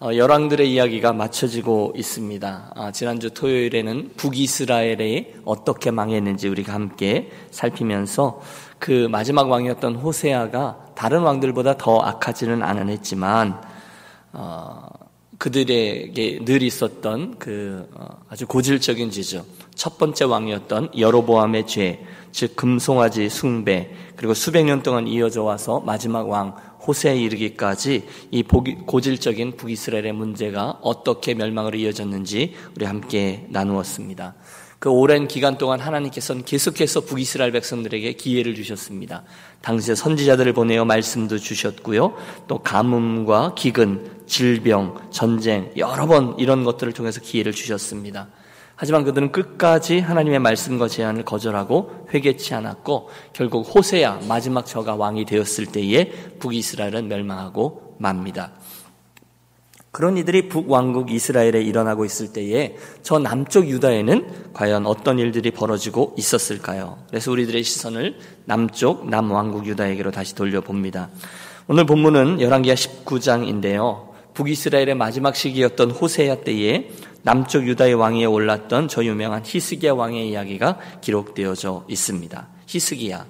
어, 열왕들의 이야기가 맞춰지고 있습니다. 아, 지난주 토요일에는 북이스라엘이 어떻게 망했는지 우리가 함께 살피면서 그 마지막 왕이었던 호세아가 다른 왕들보다 더 악하지는 않았지만 어, 그들에게 늘 있었던 그 어, 아주 고질적인 죄죠. 첫 번째 왕이었던 여로보암의 죄, 즉 금송아지 숭배, 그리고 수백 년 동안 이어져 와서 마지막 왕 호세에 이르기까지 이 고질적인 북이스라엘의 문제가 어떻게 멸망으로 이어졌는지 우리 함께 나누었습니다. 그 오랜 기간 동안 하나님께서는 계속해서 북이스라엘 백성들에게 기회를 주셨습니다. 당시에 선지자들을 보내어 말씀도 주셨고요. 또 가뭄과 기근, 질병, 전쟁 여러 번 이런 것들을 통해서 기회를 주셨습니다. 하지만 그들은 끝까지 하나님의 말씀과 제안을 거절하고 회개치 않았고 결국 호세야 마지막 저가 왕이 되었을 때에 북이스라엘은 멸망하고 맙니다. 그런 이들이 북왕국 이스라엘에 일어나고 있을 때에 저 남쪽 유다에는 과연 어떤 일들이 벌어지고 있었을까요? 그래서 우리들의 시선을 남쪽 남왕국 유다에게로 다시 돌려봅니다. 오늘 본문은 열왕기하 19장인데요. 북이스라엘의 마지막 시기였던 호세야 때에 남쪽 유다의 왕위에 올랐던 저 유명한 히스기야 왕의 이야기가 기록되어져 있습니다. 히스기야.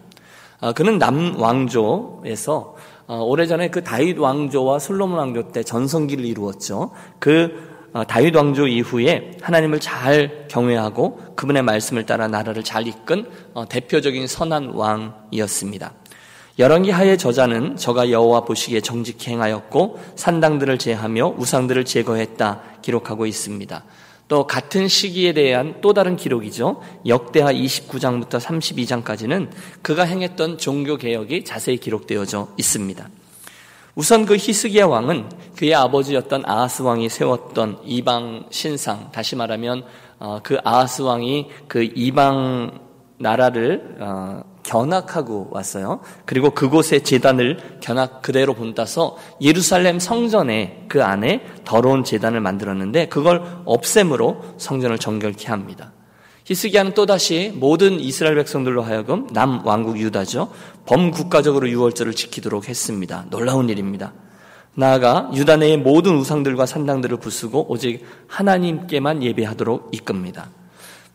아, 그는 남왕조에서 어, 오래전에 그 다윗 왕조와 솔로몬 왕조 때 전성기를 이루었죠. 그 어, 다윗 왕조 이후에 하나님을 잘 경외하고 그분의 말씀을 따라 나라를 잘 이끈 어, 대표적인 선한 왕이었습니다. 열왕기 하의 저자는 저가 여호와 보시기에 정직히 행하였고 산당들을 제하며 우상들을 제거했다 기록하고 있습니다. 또 같은 시기에 대한 또 다른 기록이죠. 역대하 29장부터 32장까지는 그가 행했던 종교 개혁이 자세히 기록되어져 있습니다. 우선 그 히스기야 왕은 그의 아버지였던 아하스 왕이 세웠던 이방 신상, 다시 말하면 어, 그 아하스 왕이 그 이방 나라를 어, 견학하고 왔어요. 그리고 그곳의 재단을 견학 그대로 본따서 예루살렘 성전에 그 안에 더러운 재단을 만들었는데 그걸 없앰으로 성전을 정결케 합니다. 히스기야는 또다시 모든 이스라엘 백성들로 하여금 남 왕국 유다죠. 범국가적으로 유월절을 지키도록 했습니다. 놀라운 일입니다. 나아가 유다 내의 모든 우상들과 산당들을 부수고 오직 하나님께만 예배하도록 이끕니다.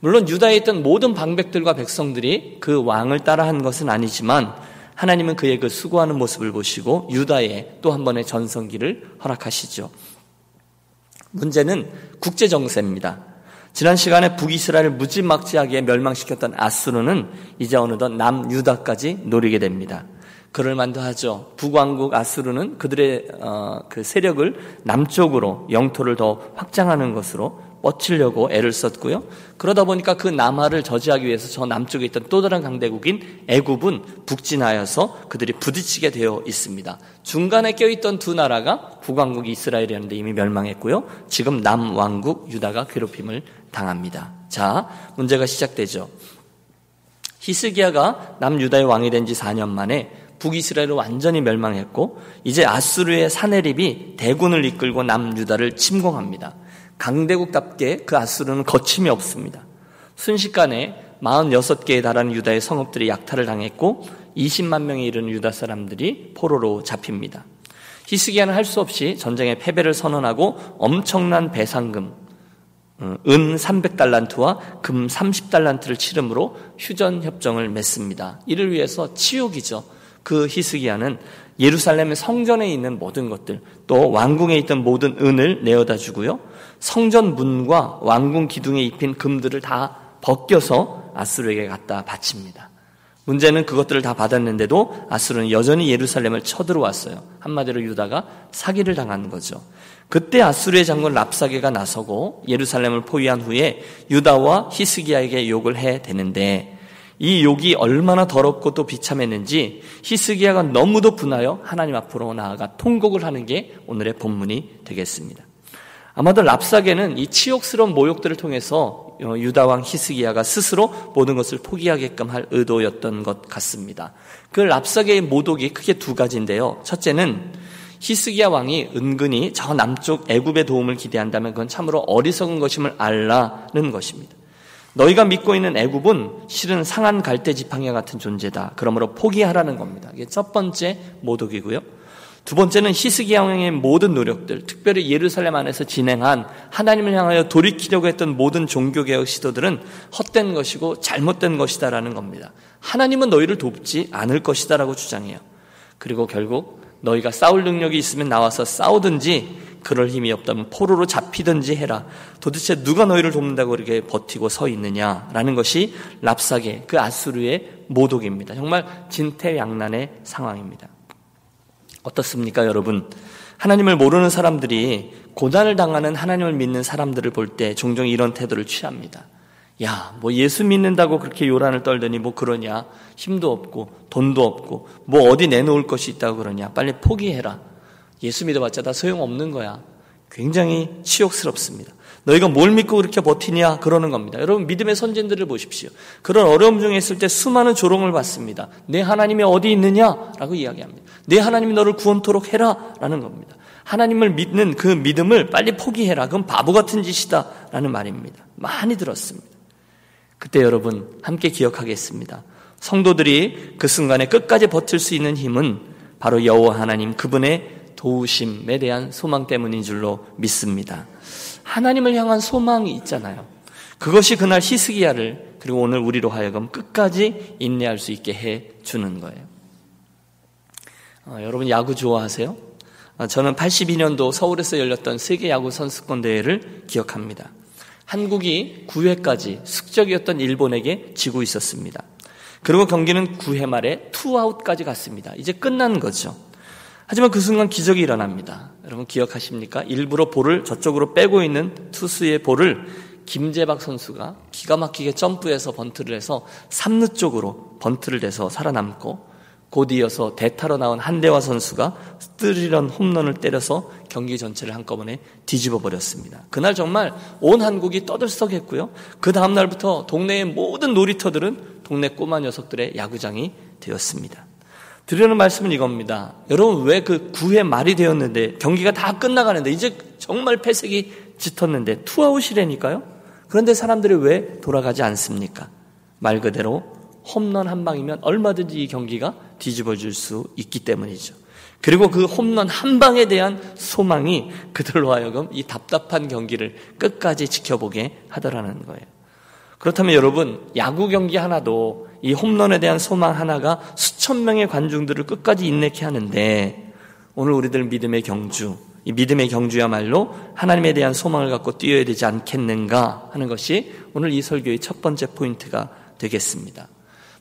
물론 유다에 있던 모든 방백들과 백성들이 그 왕을 따라한 것은 아니지만 하나님은 그의 그 수고하는 모습을 보시고 유다에 또 한 번의 전성기를 허락하시죠. 문제는 국제 정세입니다. 지난 시간에 북이스라엘을 무지막지하게 멸망시켰던 아수르는 이제 어느덧 남유다까지 노리게 됩니다. 그럴 만도 하죠. 북왕국 아수르는 그들의 어, 그 세력을 남쪽으로 영토를 더 확장하는 것으로 뻗치려고 애를 썼고요. 그러다 보니까 그 남하를 저지하기 위해서 저 남쪽에 있던 또 다른 강대국인 애굽은 북진하여서 그들이 부딪히게 되어 있습니다. 중간에 껴있던 두 나라가 북왕국 이스라엘이었는데 이미 멸망했고요. 지금 남왕국 유다가 괴롭힘을 당합니다. 자, 문제가 시작되죠. 히스기야가 남유다의 왕이 된 지 4년 만에 북이스라엘을 완전히 멸망했고 이제 아수르의 사내립이 대군을 이끌고 남유다를 침공합니다. 강대국답게 그 아수르는 거침이 없습니다. 순식간에 46개에 달하는 유다의 성읍들이 약탈을 당했고 20만 명에 이르는 유다 사람들이 포로로 잡힙니다. 히스기야는 할 수 없이 전쟁의 패배를 선언하고 엄청난 배상금, 어, 은 300달란트와 금 30달란트를 치름으로 휴전 협정을 맺습니다. 이를 위해서 치욕이죠. 그 히스기야는 예루살렘의 성전에 있는 모든 것들, 또 왕궁에 있던 모든 은을 내어다 주고요. 성전 문과 왕궁 기둥에 입힌 금들을 다 벗겨서 아수르에게 갖다 바칩니다. 문제는 그것들을 다 받았는데도 아수르는 여전히 예루살렘을 쳐들어왔어요. 한마디로 유다가 사기를 당한 거죠. 그때 아수르의 장군 랍사게가 나서고 예루살렘을 포위한 후에 유다와 히스기야에게 욕을 해 대는데 이 욕이 얼마나 더럽고 또 비참했는지 히스기야가 너무도 분하여 하나님 앞으로 나아가 통곡을 하는 게 오늘의 본문이 되겠습니다. 아마도 랍사게는 이 치욕스러운 모욕들을 통해서 어, 유다 왕 히스기야가 스스로 모든 것을 포기하게끔 할 의도였던 것 같습니다. 그 랍사게의 모독이 크게 두 가지인데요. 첫째는 히스기야 왕이 은근히 저 남쪽 애굽의 도움을 기대한다면 그건 참으로 어리석은 것임을 알라는 것입니다. 너희가 믿고 있는 애굽은 실은 상한 갈대 지팡이 같은 존재다. 그러므로 포기하라는 겁니다. 이게 첫 번째 모독이고요. 두 번째는 히스기야 왕의 모든 노력들, 특별히 예루살렘 안에서 진행한 하나님을 향하여 돌이키려고 했던 모든 종교 개혁 시도들은 헛된 것이고 잘못된 것이다라는 겁니다. 하나님은 너희를 돕지 않을 것이다라고 주장해요. 그리고 결국 너희가 싸울 능력이 있으면 나와서 싸우든지 그럴 힘이 없다면 포로로 잡히든지 해라. 도대체 누가 너희를 돕는다고 이렇게 버티고 서 있느냐라는 것이 랍사게 그 아수르의 모독입니다. 정말 진퇴양난의 상황입니다. 어떻습니까, 여러분? 하나님을 모르는 사람들이 고난을 당하는 하나님을 믿는 사람들을 볼 때 종종 이런 태도를 취합니다. 야, 뭐 예수 믿는다고 그렇게 요란을 떨더니 뭐 그러냐? 힘도 없고 돈도 없고 뭐 어디 내놓을 것이 있다고 그러냐? 빨리 포기해라. 예수 믿어봤자 다 소용없는 거야. 굉장히 치욕스럽습니다. 너희가 뭘 믿고 그렇게 버티냐 그러는 겁니다. 여러분 믿음의 선진들을 보십시오. 그런 어려움 중에 있을 때 수많은 조롱을 받습니다. 내 하나님이 어디 있느냐라고 이야기합니다. 내 하나님이 너를 구원토록 해라라는 겁니다. 하나님을 믿는 그 믿음을 빨리 포기해라. 그건 바보 같은 짓이다라는 말입니다. 많이 들었습니다. 그때 여러분 함께 기억하겠습니다. 성도들이 그 순간에 끝까지 버틸 수 있는 힘은 바로 여호와 하나님 그분의 도우심에 대한 소망 때문인 줄로 믿습니다. 하나님을 향한 소망이 있잖아요. 그것이 그날 히스기야를 그리고 오늘 우리로 하여금 끝까지 인내할 수 있게 해 주는 거예요. 어, 여러분 야구 좋아하세요? 어, 저는 82년도 서울에서 열렸던 세계 야구 선수권 대회를 기억합니다. 한국이 9회까지 숙적이었던 일본에게 지고 있었습니다. 그리고 경기는 9회 말에 투아웃까지 갔습니다. 이제 끝난 거죠. 하지만 그 순간 기적이 일어납니다. 여러분 기억하십니까? 일부러 볼을 저쪽으로 빼고 있는 투수의 볼을 김재박 선수가 기가 막히게 점프해서 번트를 해서 3루 쪽으로 번트를 내서 살아남고 곧 이어서 대타로 나온 한대화 선수가 스리런 홈런을 때려서 경기 전체를 한꺼번에 뒤집어 버렸습니다. 그날 정말 온 한국이 떠들썩했고요. 그 다음 날부터 동네의 모든 놀이터들은 동네 꼬마 녀석들의 야구장이 되었습니다. 드리는 말씀은 이겁니다. 여러분 왜그 9회 말이 되었는데 경기가 다 끝나가는데 이제 정말 패색이 짙었는데 투아웃이라니까요. 그런데 사람들이 왜 돌아가지 않습니까? 말 그대로 홈런 한 방이면 얼마든지 이 경기가 뒤집어질 수 있기 때문이죠. 그리고 그 홈런 한 방에 대한 소망이 그들로 하여금 이 답답한 경기를 끝까지 지켜보게 하더라는 거예요. 그렇다면 여러분, 야구 경기 하나도 이 홈런에 대한 소망 하나가 수천 명의 관중들을 끝까지 인내케 하는데 오늘 우리들 믿음의 경주, 이 믿음의 경주야말로 하나님에 대한 소망을 갖고 뛰어야 되지 않겠는가 하는 것이 오늘 이 설교의 첫 번째 포인트가 되겠습니다.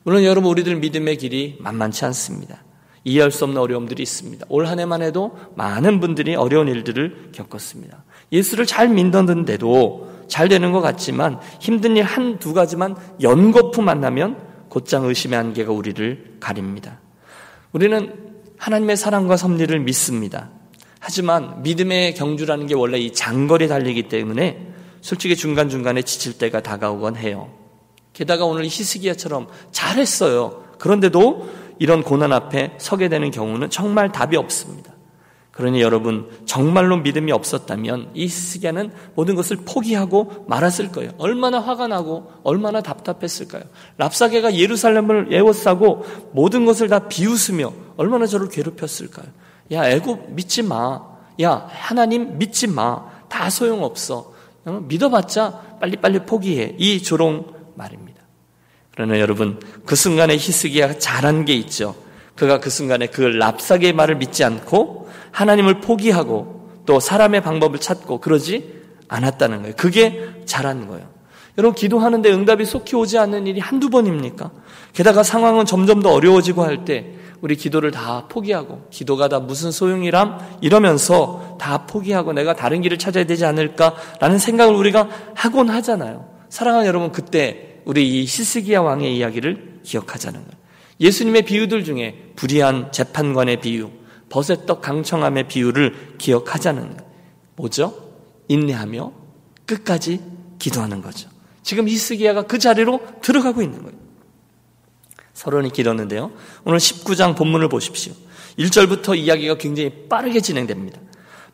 물론 여러분 우리들 믿음의 길이 만만치 않습니다. 이해할 수 없는 어려움들이 있습니다. 올 한 해만 해도 많은 분들이 어려운 일들을 겪었습니다. 예수를 잘 믿었는데도 잘 되는 것 같지만 힘든 일 한 두 가지만 연거푸 만나면 곧장 의심의 안개가 우리를 가립니다. 우리는 하나님의 사랑과 섭리를 믿습니다. 하지만 믿음의 경주라는 게 원래 이 장거리 달리기 때문에 솔직히 중간중간에 지칠 때가 다가오곤 해요. 게다가 오늘 히스기야처럼 잘했어요. 그런데도 이런 고난 앞에 서게 되는 경우는 정말 답이 없습니다. 그러니 여러분 정말로 믿음이 없었다면 이 히스기야는 모든 것을 포기하고 말았을 거예요. 얼마나 화가 나고 얼마나 답답했을까요? 랍사게가 예루살렘을 에워싸고 모든 것을 다 비웃으며 얼마나 저를 괴롭혔을까요? 야 애굽 믿지 마. 야 하나님 믿지 마. 다 소용없어. 어? 믿어봤자 빨리빨리 포기해. 이 조롱 말입니다. 그러나 여러분 그 순간에 히스기야가 잘한 게 있죠. 그가 그 순간에 그 랍사게의 말을 믿지 않고 하나님을 포기하고 또 사람의 방법을 찾고 그러지 않았다는 거예요. 그게 잘한 거예요. 여러분 기도하는데 응답이 속히 오지 않는 일이 한두 번입니까? 게다가 상황은 점점 더 어려워지고 할 때 우리 기도를 다 포기하고 기도가 다 무슨 소용이람 이러면서 다 포기하고 내가 다른 길을 찾아야 되지 않을까라는 생각을 우리가 하곤 하잖아요. 사랑하는 여러분 그때 우리 이 시스기야 왕의 이야기를 기억하자는 거예요. 예수님의 비유들 중에 불의한 재판관의 비유, 버섯떡 강청함의 비유를 기억하자는 뭐죠? 인내하며 끝까지 기도하는 거죠. 지금 히스기야가 그 자리로 들어가고 있는 거예요. 서론이 길었는데요. 오늘 19장 본문을 보십시오. 1절부터 이야기가 굉장히 빠르게 진행됩니다.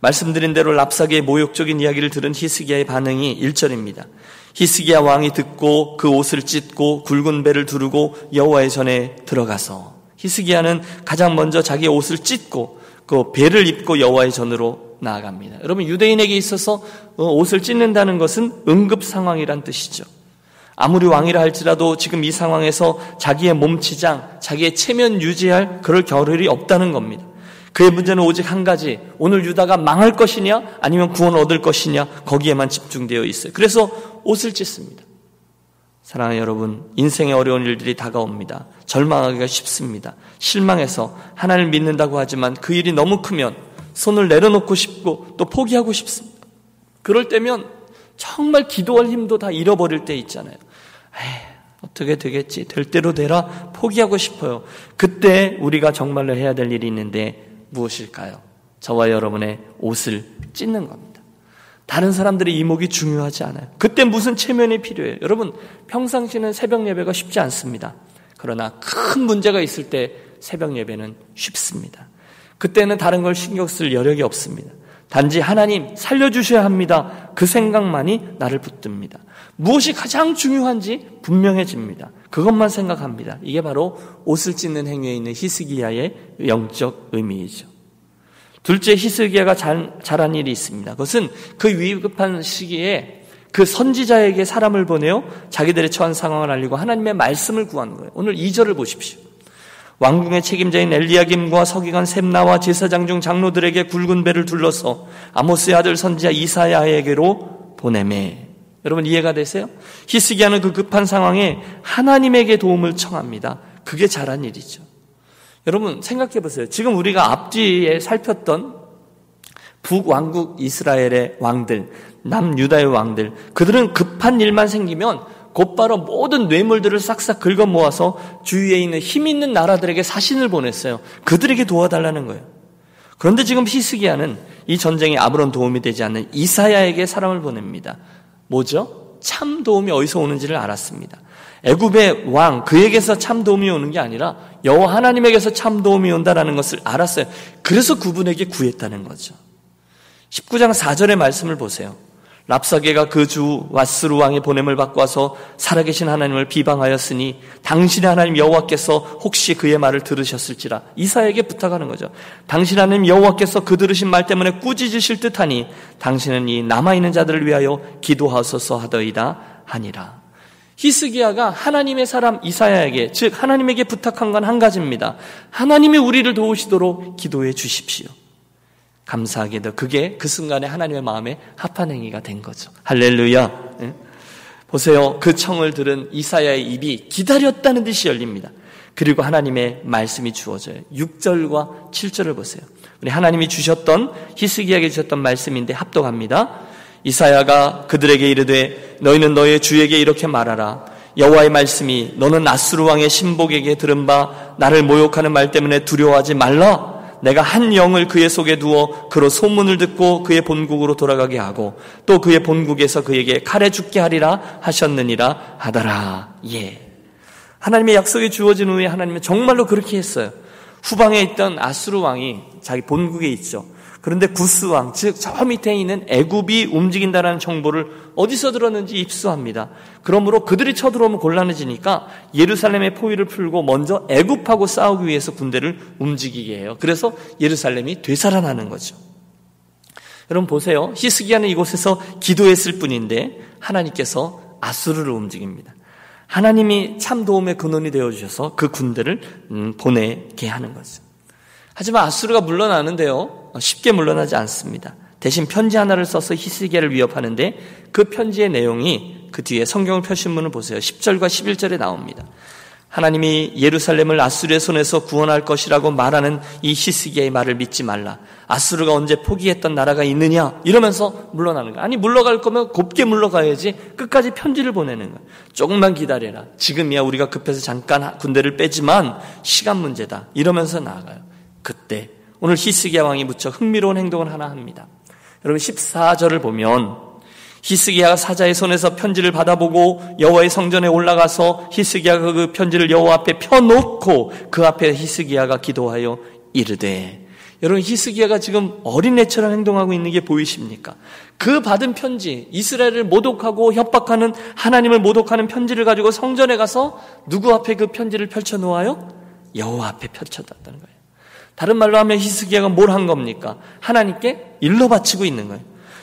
말씀드린 대로 랍사계의 모욕적인 이야기를 들은 히스기야의 반응이 1절입니다. 히스기야 왕이 듣고 그 옷을 찢고 굵은 배를 두르고 여호와의 전에 들어가서 히스기야는 가장 먼저 자기 옷을 찢고 그 배를 입고 여호와의 전으로 나아갑니다. 여러분 유대인에게 있어서 어, 옷을 찢는다는 것은 응급 상황이란 뜻이죠. 아무리 왕이라 할지라도 지금 이 상황에서 자기의 몸치장, 자기의 체면 유지할 그럴 겨를이 없다는 겁니다. 그의 문제는 오직 한 가지. 오늘 유다가 망할 것이냐 아니면 구원 얻을 것이냐 거기에만 집중되어 있어요. 그래서 옷을 찢습니다. 사랑하는 여러분, 인생의 어려운 일들이 다가옵니다. 절망하기가 쉽습니다. 실망해서 하나님을 믿는다고 하지만 그 일이 너무 크면 손을 내려놓고 싶고 또 포기하고 싶습니다. 그럴 때면 정말 기도할 힘도 다 잃어버릴 때 있잖아요. 에이, 어떻게 되겠지? 될 대로 되라 포기하고 싶어요. 그때 우리가 정말로 해야 될 일이 있는데 무엇일까요? 저와 여러분의 옷을 찢는 겁니다. 다른 사람들의 이목이 중요하지 않아요. 그때 무슨 체면이 필요해요? 여러분, 평상시는 새벽 예배가 쉽지 않습니다. 그러나 큰 문제가 있을 때 새벽 예배는 쉽습니다. 그때는 다른 걸 신경 쓸 여력이 없습니다. 단지 하나님 살려주셔야 합니다. 그 생각만이 나를 붙듭니다. 무엇이 가장 중요한지 분명해집니다. 그것만 생각합니다. 이게 바로 옷을 찢는 행위에 있는 히스기야의 영적 의미이죠. 둘째 히스기야가 잘한 일이 있습니다. 그것은 그 위급한 시기에 그 선지자에게 사람을 보내어 자기들의 처한 상황을 알리고 하나님의 말씀을 구하는 거예요. 오늘 2절을 보십시오. 왕궁의 책임자인 엘리야김과 서기관 셈나와 제사장 중 장로들에게 굵은 배를 둘러서 아모스의 아들 선지자 이사야에게로 보내매. 여러분 이해가 되세요? 히스기야는 그 급한 상황에 하나님에게 도움을 청합니다. 그게 잘한 일이죠. 여러분 생각해 보세요. 지금 우리가 앞뒤에 살폈던 북왕국 이스라엘의 왕들, 남유다의 왕들, 그들은 급한 일만 생기면 곧바로 모든 뇌물들을 싹싹 긁어 모아서 주위에 있는 힘 있는 나라들에게 사신을 보냈어요. 그들에게 도와달라는 거예요. 그런데 지금 히스기야는 이 전쟁에 아무런 도움이 되지 않는 이사야에게 사람을 보냅니다. 뭐죠? 참 도움이 어디서 오는지를 알았습니다. 애굽의 왕 그에게서 참 도움이 오는 게 아니라 여호와 하나님에게서 참 도움이 온다라는 것을 알았어요. 그래서 그분에게 구했다는 거죠. 19장 4절의 말씀을 보세요. 랍사게가 그 주 와스루 왕의 보냄을 받고 와서 살아계신 하나님을 비방하였으니 당신의 하나님 여호와께서 혹시 그의 말을 들으셨을지라 이사에게 부탁하는 거죠. 당신 하나님 여호와께서 그 들으신 말 때문에 꾸짖으실 듯하니 당신은 이 남아 있는 자들을 위하여 기도하소서 하더이다 하니라. 히스기야가 하나님의 사람 이사야에게 즉 하나님에게 부탁한 건 한 가지입니다. 하나님이 우리를 도우시도록 기도해 주십시오. 감사하게도 그게 그 순간에 하나님의 마음에 합한 행위가 된 거죠. 할렐루야. 예? 보세요. 그 청을 들은 이사야의 입이 기다렸다는 듯이 열립니다. 그리고 하나님의 말씀이 주어져요. 6절과 7절을 보세요. 우리 하나님이 주셨던 히스기야에게 주셨던 말씀인데 합독합니다. 이사야가 그들에게 이르되 너희는 너의 주에게 이렇게 말하라. 여호와의 말씀이 너는 아스루 왕의 신복에게 들은 바 나를 모욕하는 말 때문에 두려워하지 말라. 내가 한 영을 그의 속에 두어 그로 소문을 듣고 그의 본국으로 돌아가게 하고 또 그의 본국에서 그에게 칼에 죽게 하리라 하셨느니라 하더라. 예. 하나님의 약속이 주어진 후에 하나님은 정말로 그렇게 했어요. 후방에 있던 아수르 왕이 자기 본국에 있죠. 그런데 구스 왕, 즉 저 밑에 있는 애굽이 움직인다는 정보를 어디서 들었는지 입수합니다. 그러므로 그들이 쳐들어오면 곤란해지니까 예루살렘의 포위를 풀고 먼저 애굽하고 싸우기 위해서 군대를 움직이게 해요. 그래서 예루살렘이 되살아나는 거죠. 여러분 보세요. 히스기야는 이곳에서 기도했을 뿐인데 하나님께서 아수르를 움직입니다. 하나님이 참 도움의 근원이 되어 주셔서 그 군대를 음, 보내게 하는 거죠. 하지만 아수르가 물러나는데요. 쉽게 물러나지 않습니다. 대신 편지 하나를 써서 히스기야를 위협하는데 그 편지의 내용이 그 뒤에 성경을 펴신 분을 보세요. 10절과 11절에 나옵니다. 하나님이 예루살렘을 아수르의 손에서 구원할 것이라고 말하는 이 히스기야의 말을 믿지 말라. 아수르가 언제 포기했던 나라가 있느냐? 이러면서 물러나는 거야. 아니 물러갈 거면 곱게 물러가야지 끝까지 편지를 보내는 거야. 조금만 기다려라. 지금이야 우리가 급해서 잠깐 군대를 빼지만 시간 문제다. 이러면서 나아가요. 그때 오늘 히스기야 왕이 무척 흥미로운 행동을 하나 합니다. 여러분 14절을 보면 히스기야가 사자의 손에서 편지를 받아보고 여호와의 성전에 올라가서 히스기야가 그 편지를 여호와 앞에 펴놓고 그 앞에 히스기야가 기도하여 이르되 여러분 히스기야가 지금 어린애처럼 행동하고 있는 게 보이십니까? 그 받은 편지 이스라엘을 모독하고 협박하는 하나님을 모독하는 편지를 가지고 성전에 가서 누구 앞에 그 편지를 펼쳐 놓아요? 여호와 앞에 펼쳐 놨다는 거예요. 다른 말로 하면 히스기야가 뭘 한 겁니까? 하나님께 일러 바치고 있는 거예요.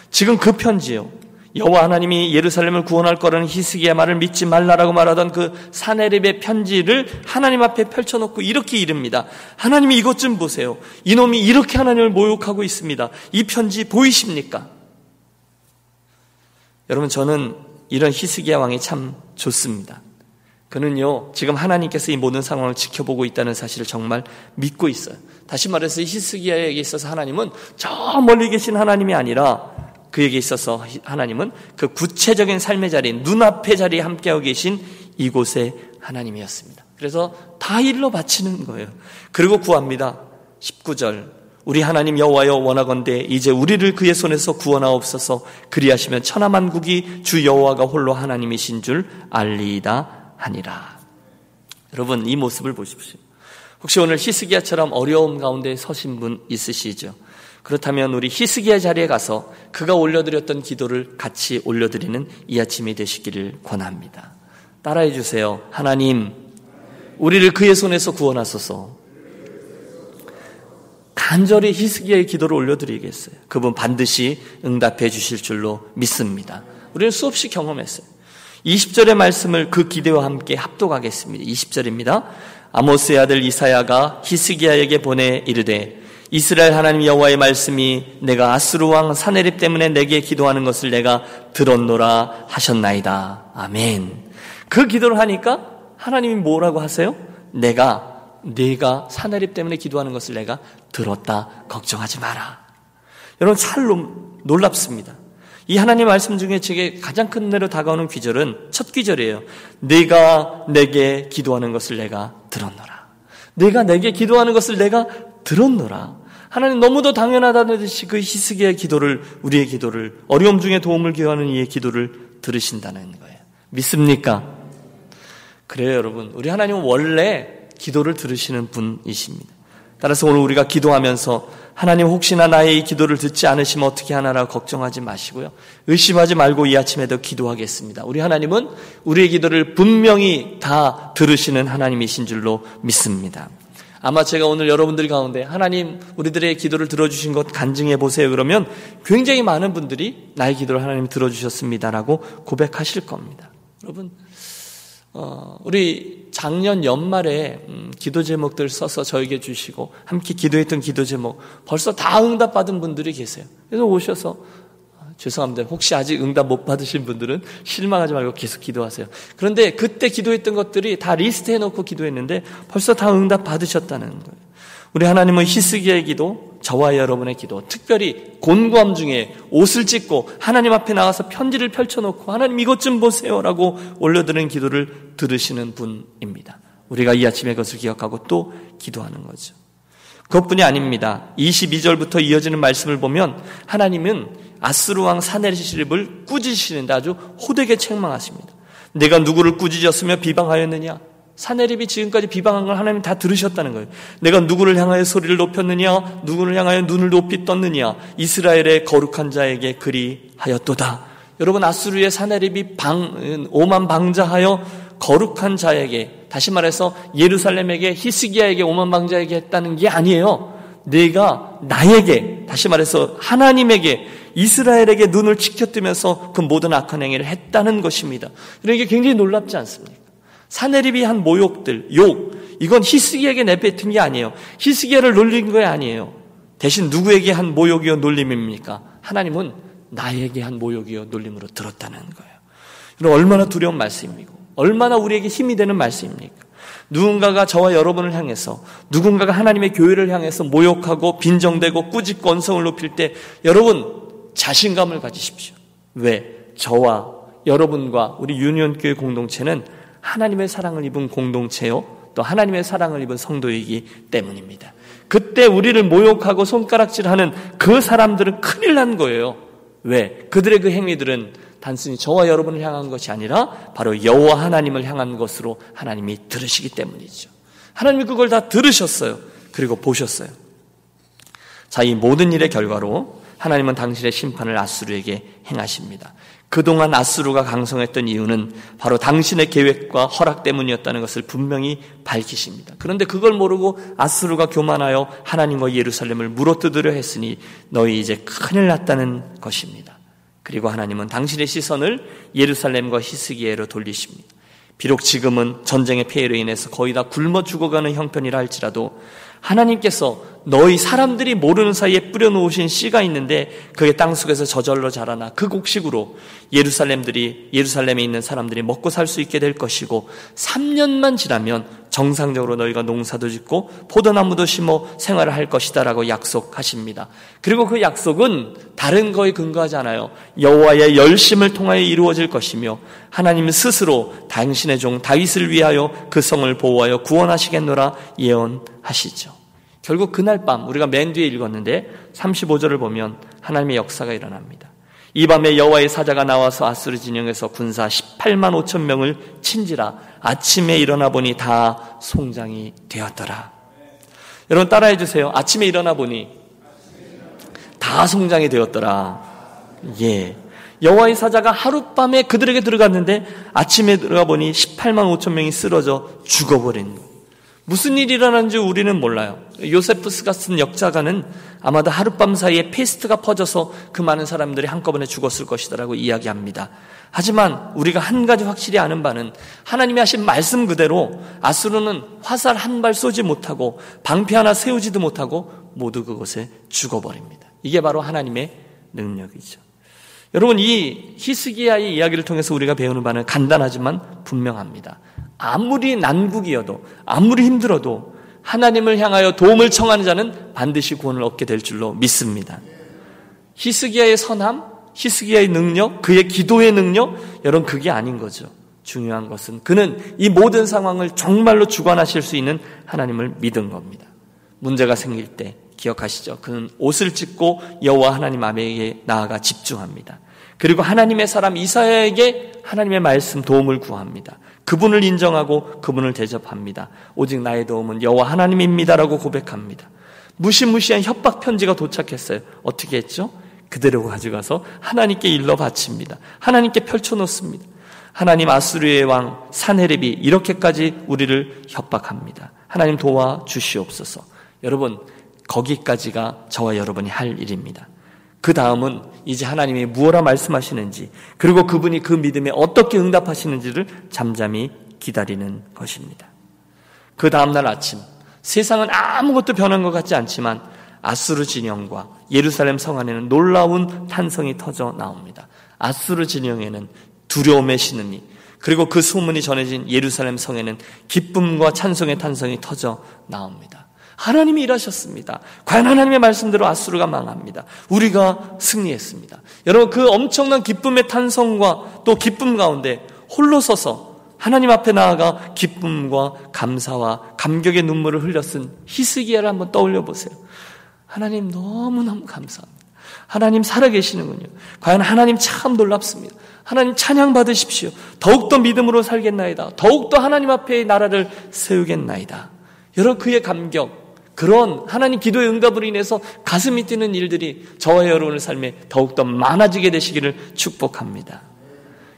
지금 그 편지요. 여호와 하나님이 예루살렘을 구원할 거라는 히스기야 말을 믿지 말라라고 말하던 그 사네립의 편지를 하나님 앞에 펼쳐놓고 이렇게 이릅니다. 하나님이 이것 좀 보세요. 이놈이 이렇게 하나님을 모욕하고 있습니다. 이 편지 보이십니까? 여러분 저는 이런 히스기야 왕이 참 좋습니다. 그는요 지금 하나님께서 이 모든 상황을 지켜보고 있다는 사실을 정말 믿고 있어요. 다시 말해서 히스기야에게 있어서 하나님은 저 멀리 계신 하나님이 아니라 그에게 있어서 하나님은 그 구체적인 삶의 자리인 눈앞의 자리에 함께하고 계신 이곳의 하나님이었습니다. 그래서 다 일로 바치는 거예요. 그리고 구합니다. 19절 우리 하나님 여호와여 원하건대 이제 우리를 그의 손에서 구원하옵소서 그리하시면 천하만국이 주 여호와가 홀로 하나님이신 줄 알리이다 하니라. 여러분 이 모습을 보십시오. 혹시 오늘 히스기야처럼 어려움 가운데 서신 분 있으시죠? 그렇다면 우리 히스기야 자리에 가서 그가 올려드렸던 기도를 같이 올려드리는 이 아침이 되시기를 권합니다. 따라해 주세요. 하나님, 우리를 그의 손에서 구원하소서. 간절히 히스기야의 기도를 올려드리겠어요. 그분 반드시 응답해 주실 줄로 믿습니다. 우리는 수없이 경험했어요. 20절의 말씀을 그 기대와 함께 합독하겠습니다. 20절입니다. 아모스의 아들 이사야가 히스기야에게 보내 이르되 이스라엘 하나님 여호와의 말씀이 내가 아스루 왕 사네립 때문에 내게 기도하는 것을 내가 들었노라 하셨나이다. 아멘. 그 기도를 하니까 하나님이 뭐라고 하세요? 내가 내가 사내립 때문에 기도하는 것을 내가 들었다. 걱정하지 마라. 여러분 잘 놀랍습니다. 이 하나님 말씀 중에 제게 가장 큰 은혜로 다가오는 귀절은 첫 귀절이에요. 내가 내게 기도하는 것을 내가 들었노라. 내가 내게 기도하는 것을 내가 들었노라. 하나님 너무도 당연하다는 듯이 그 히스기의 기도를 우리의 기도를 어려움 중에 도움을 기도하는 이의 기도를 들으신다는 거예요. 믿습니까? 그래요, 여러분. 우리 하나님은 원래 기도를 들으시는 분이십니다. 따라서 오늘 우리가 기도하면서 하나님 혹시나 나의 이 기도를 듣지 않으시면 어떻게 하나라 걱정하지 마시고요. 의심하지 말고 이 아침에도 기도하겠습니다. 우리 하나님은 우리의 기도를 분명히 다 들으시는 하나님이신 줄로 믿습니다. 아마 제가 오늘 여러분들 가운데 하나님 우리들의 기도를 들어주신 것 간증해 보세요. 그러면 굉장히 많은 분들이 나의 기도를 하나님 들어주셨습니다라고 고백하실 겁니다. 여러분 어, 우리 작년 연말에 음, 기도 제목들 써서 저에게 주시고 함께 기도했던 기도 제목 벌써 다 응답 받은 분들이 계세요. 그래서 오셔서 아, 죄송합니다. 혹시 아직 응답 못 받으신 분들은 실망하지 말고 계속 기도하세요. 그런데 그때 기도했던 것들이 다 리스트해 놓고 기도했는데 벌써 다 응답 받으셨다는 거예요. 우리 하나님은 히스기야의 기도, 저와 여러분의 기도, 특별히 곤고함 중에 옷을 찢고 하나님 앞에 나가서 편지를 펼쳐놓고 하나님 이것 좀 보세요라고 올려드리는 기도를 들으시는 분입니다. 우리가 이 아침에 그것을 기억하고 또 기도하는 거죠. 그것뿐이 아닙니다. 22절부터 이어지는 말씀을 보면 하나님은 아스루 왕 사네리십을 꾸짖으시는데 아주 호되게 책망하십니다. 내가 누구를 꾸짖었으며 비방하였느냐? 사내립이 지금까지 비방한 걸 하나님 다 들으셨다는 거예요. 내가 누구를 향하여 소리를 높였느냐, 누구를 향하여 눈을 높이 떴느냐, 이스라엘의 거룩한 자에게 그리하였도다. 여러분 아수르의 사내립이 방 오만 방자하여 거룩한 자에게 다시 말해서 예루살렘에게 히스기야에게 오만 방자에게 했다는 게 아니에요. 내가 나에게 다시 말해서 하나님에게 이스라엘에게 눈을 치켜뜨면서 그 모든 악한 행위를 했다는 것입니다. 이게 굉장히 놀랍지 않습니까? 사내립이 한 모욕들, 욕, 이건 히스기에게 내뱉은 게 아니에요. 히스기야를 놀린 거 아니에요. 대신 누구에게 한 모욕이요 놀림입니까? 하나님은 나에게 한 모욕이요 놀림으로 들었다는 거예요. 이건 얼마나 두려운 말씀이고, 얼마나 우리에게 힘이 되는 말씀입니까? 누군가가 저와 여러분을 향해서, 누군가가 하나님의 교회를 향해서 모욕하고 빈정대고 꾸짖고 언성을 높일 때, 여러분 자신감을 가지십시오. 왜? 저와 여러분과 우리 유니온교회 공동체는 하나님의 사랑을 입은 공동체요. 또 하나님의 사랑을 입은 성도이기 때문입니다. 그때 우리를 모욕하고 손가락질하는 그 사람들은 큰일 난 거예요. 왜? 그들의 그 행위들은 단순히 저와 여러분을 향한 것이 아니라 바로 여호와 하나님을 향한 것으로 하나님이 들으시기 때문이죠. 하나님이 그걸 다 들으셨어요. 그리고 보셨어요. 자, 이 모든 일의 결과로 하나님은 당신의 심판을 아수르에게 행하십니다. 그동안 아수르가 강성했던 이유는 바로 당신의 계획과 허락 때문이었다는 것을 분명히 밝히십니다. 그런데 그걸 모르고 아수르가 교만하여 하나님과 예루살렘을 물어뜯으려 했으니 너희 이제 큰일 났다는 것입니다. 그리고 하나님은 당신의 시선을 예루살렘과 히스기에로 돌리십니다. 비록 지금은 전쟁의 폐해로 인해서 거의 다 굶어 죽어가는 형편이라 할지라도 하나님께서 너희 사람들이 모르는 사이에 뿌려놓으신 씨가 있는데 그게 땅 속에서 저절로 자라나 그 곡식으로 예루살렘들이 예루살렘에 있는 사람들이 먹고 살 수 있게 될 것이고 3년만 지나면 정상적으로 너희가 농사도 짓고 포도나무도 심어 생활을 할 것이다라고 약속하십니다. 그리고 그 약속은 다른 거에 근거하지 않아요. 여호와의 열심을 통하여 이루어질 것이며 하나님 스스로 당신의 종 다윗을 위하여 그 성을 보호하여 구원하시겠노라 예언하시죠. 결국 그날 밤 우리가 맨 뒤에 읽었는데 35절을 보면 하나님의 역사가 일어납니다. 이 밤에 여호와의 사자가 나와서 아스르 진영에서 군사 18만 5천 명을 친지라 아침에 일어나 보니 다 송장이 되었더라. 여러분 따라해 주세요. 아침에 일어나 보니 다 송장이 되었더라. 예. 여호와의 사자가 하룻밤에 그들에게 들어갔는데 아침에 들어가 보니 18만 5천 명이 쓰러져 죽어버린 거. 무슨 일이 일어난지 우리는 몰라요. 요세프스 같은 역자가는 아마도 하룻밤 사이에 페스트가 퍼져서 그 많은 사람들이 한꺼번에 죽었을 것이다라고 이야기합니다. 하지만 우리가 한 가지 확실히 아는 바는 하나님이 하신 말씀 그대로 아수르는 화살 한 발 쏘지 못하고 방패 하나 세우지도 못하고 모두 그곳에 죽어버립니다. 이게 바로 하나님의 능력이죠. 여러분 이 히스기야의 이야기를 통해서 우리가 배우는 바는 간단하지만 분명합니다. 아무리 난국이어도 아무리 힘들어도 하나님을 향하여 도움을 청하는 자는 반드시 구원을 얻게 될 줄로 믿습니다. 히스기야의 선함, 히스기야의 능력, 그의 기도의 능력, 여러분 그게 아닌 거죠. 중요한 것은 그는 이 모든 상황을 정말로 주관하실 수 있는 하나님을 믿은 겁니다. 문제가 생길 때 기억하시죠? 그는 옷을 찢고 여호와 하나님 앞에 나아가 집중합니다. 그리고 하나님의 사람 이사야에게 하나님의 말씀 도움을 구합니다. 그분을 인정하고 그분을 대접합니다. 오직 나의 도움은 여호와 하나님입니다라고 고백합니다. 무시무시한 협박 편지가 도착했어요. 어떻게 했죠? 그대로 가져가서 하나님께 일러 바칩니다. 하나님께 펼쳐 놓습니다. 하나님 아수르의 왕 사네립이 이렇게까지 우리를 협박합니다. 하나님 도와 주시옵소서. 여러분 거기까지가 저와 여러분이 할 일입니다. 그 다음은 이제 하나님이 무엇라 말씀하시는지 그리고 그분이 그 믿음에 어떻게 응답하시는지를 잠잠히 기다리는 것입니다. 그 다음날 아침 세상은 아무것도 변한 것 같지 않지만 아수르 진영과 예루살렘 성 안에는 놀라운 탄성이 터져 나옵니다. 아수르 진영에는 두려움의 신음이 그리고 그 소문이 전해진 예루살렘 성에는 기쁨과 찬송의 탄성이 터져 나옵니다. 하나님이 일하셨습니다. 과연 하나님의 말씀대로 아수르가 망합니다. 우리가 승리했습니다. 여러분 그 엄청난 기쁨의 탄성과 또 기쁨 가운데 홀로 서서 하나님 앞에 나아가 기쁨과 감사와 감격의 눈물을 쓴 히스기야를 한번 떠올려 보세요. 하나님 너무너무 감사합니다. 하나님 살아계시는군요. 과연 하나님 참 놀랍습니다. 하나님 찬양 받으십시오. 더욱더 믿음으로 살겠나이다. 더욱더 하나님 앞에 나라를 세우겠나이다. 여러분 그의 감격, 그런 하나님 기도의 응답으로 인해서 가슴이 뛰는 일들이 저와 여러분의 삶에 더욱더 많아지게 되시기를 축복합니다.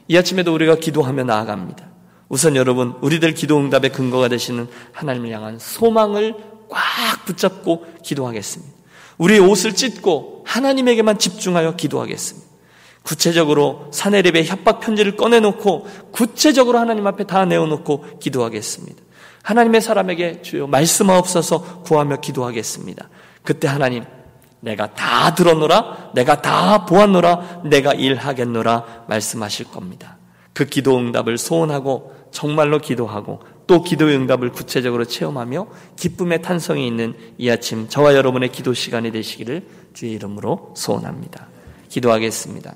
이 아침에도 우리가 기도하며 나아갑니다. 우선 여러분, 우리들 기도 응답의 근거가 되시는 하나님을 향한 소망을 꽉 붙잡고 기도하겠습니다. 우리의 옷을 찢고 하나님에게만 집중하여 기도하겠습니다. 구체적으로 사내립의 협박 편지를 꺼내놓고 구체적으로 하나님 앞에 다 내어놓고 기도하겠습니다. 하나님의 사람에게 주여 말씀하옵소서 구하며 기도하겠습니다. 그때 하나님 내가 다 들었노라 내가 다 보았노라 내가 일하겠노라 말씀하실 겁니다. 그 기도 응답을 소원하고 정말로 기도하고 또 기도의 응답을 구체적으로 체험하며 기쁨의 탄성이 있는 이 아침 저와 여러분의 기도 시간이 되시기를 주의 이름으로 소원합니다. 기도하겠습니다.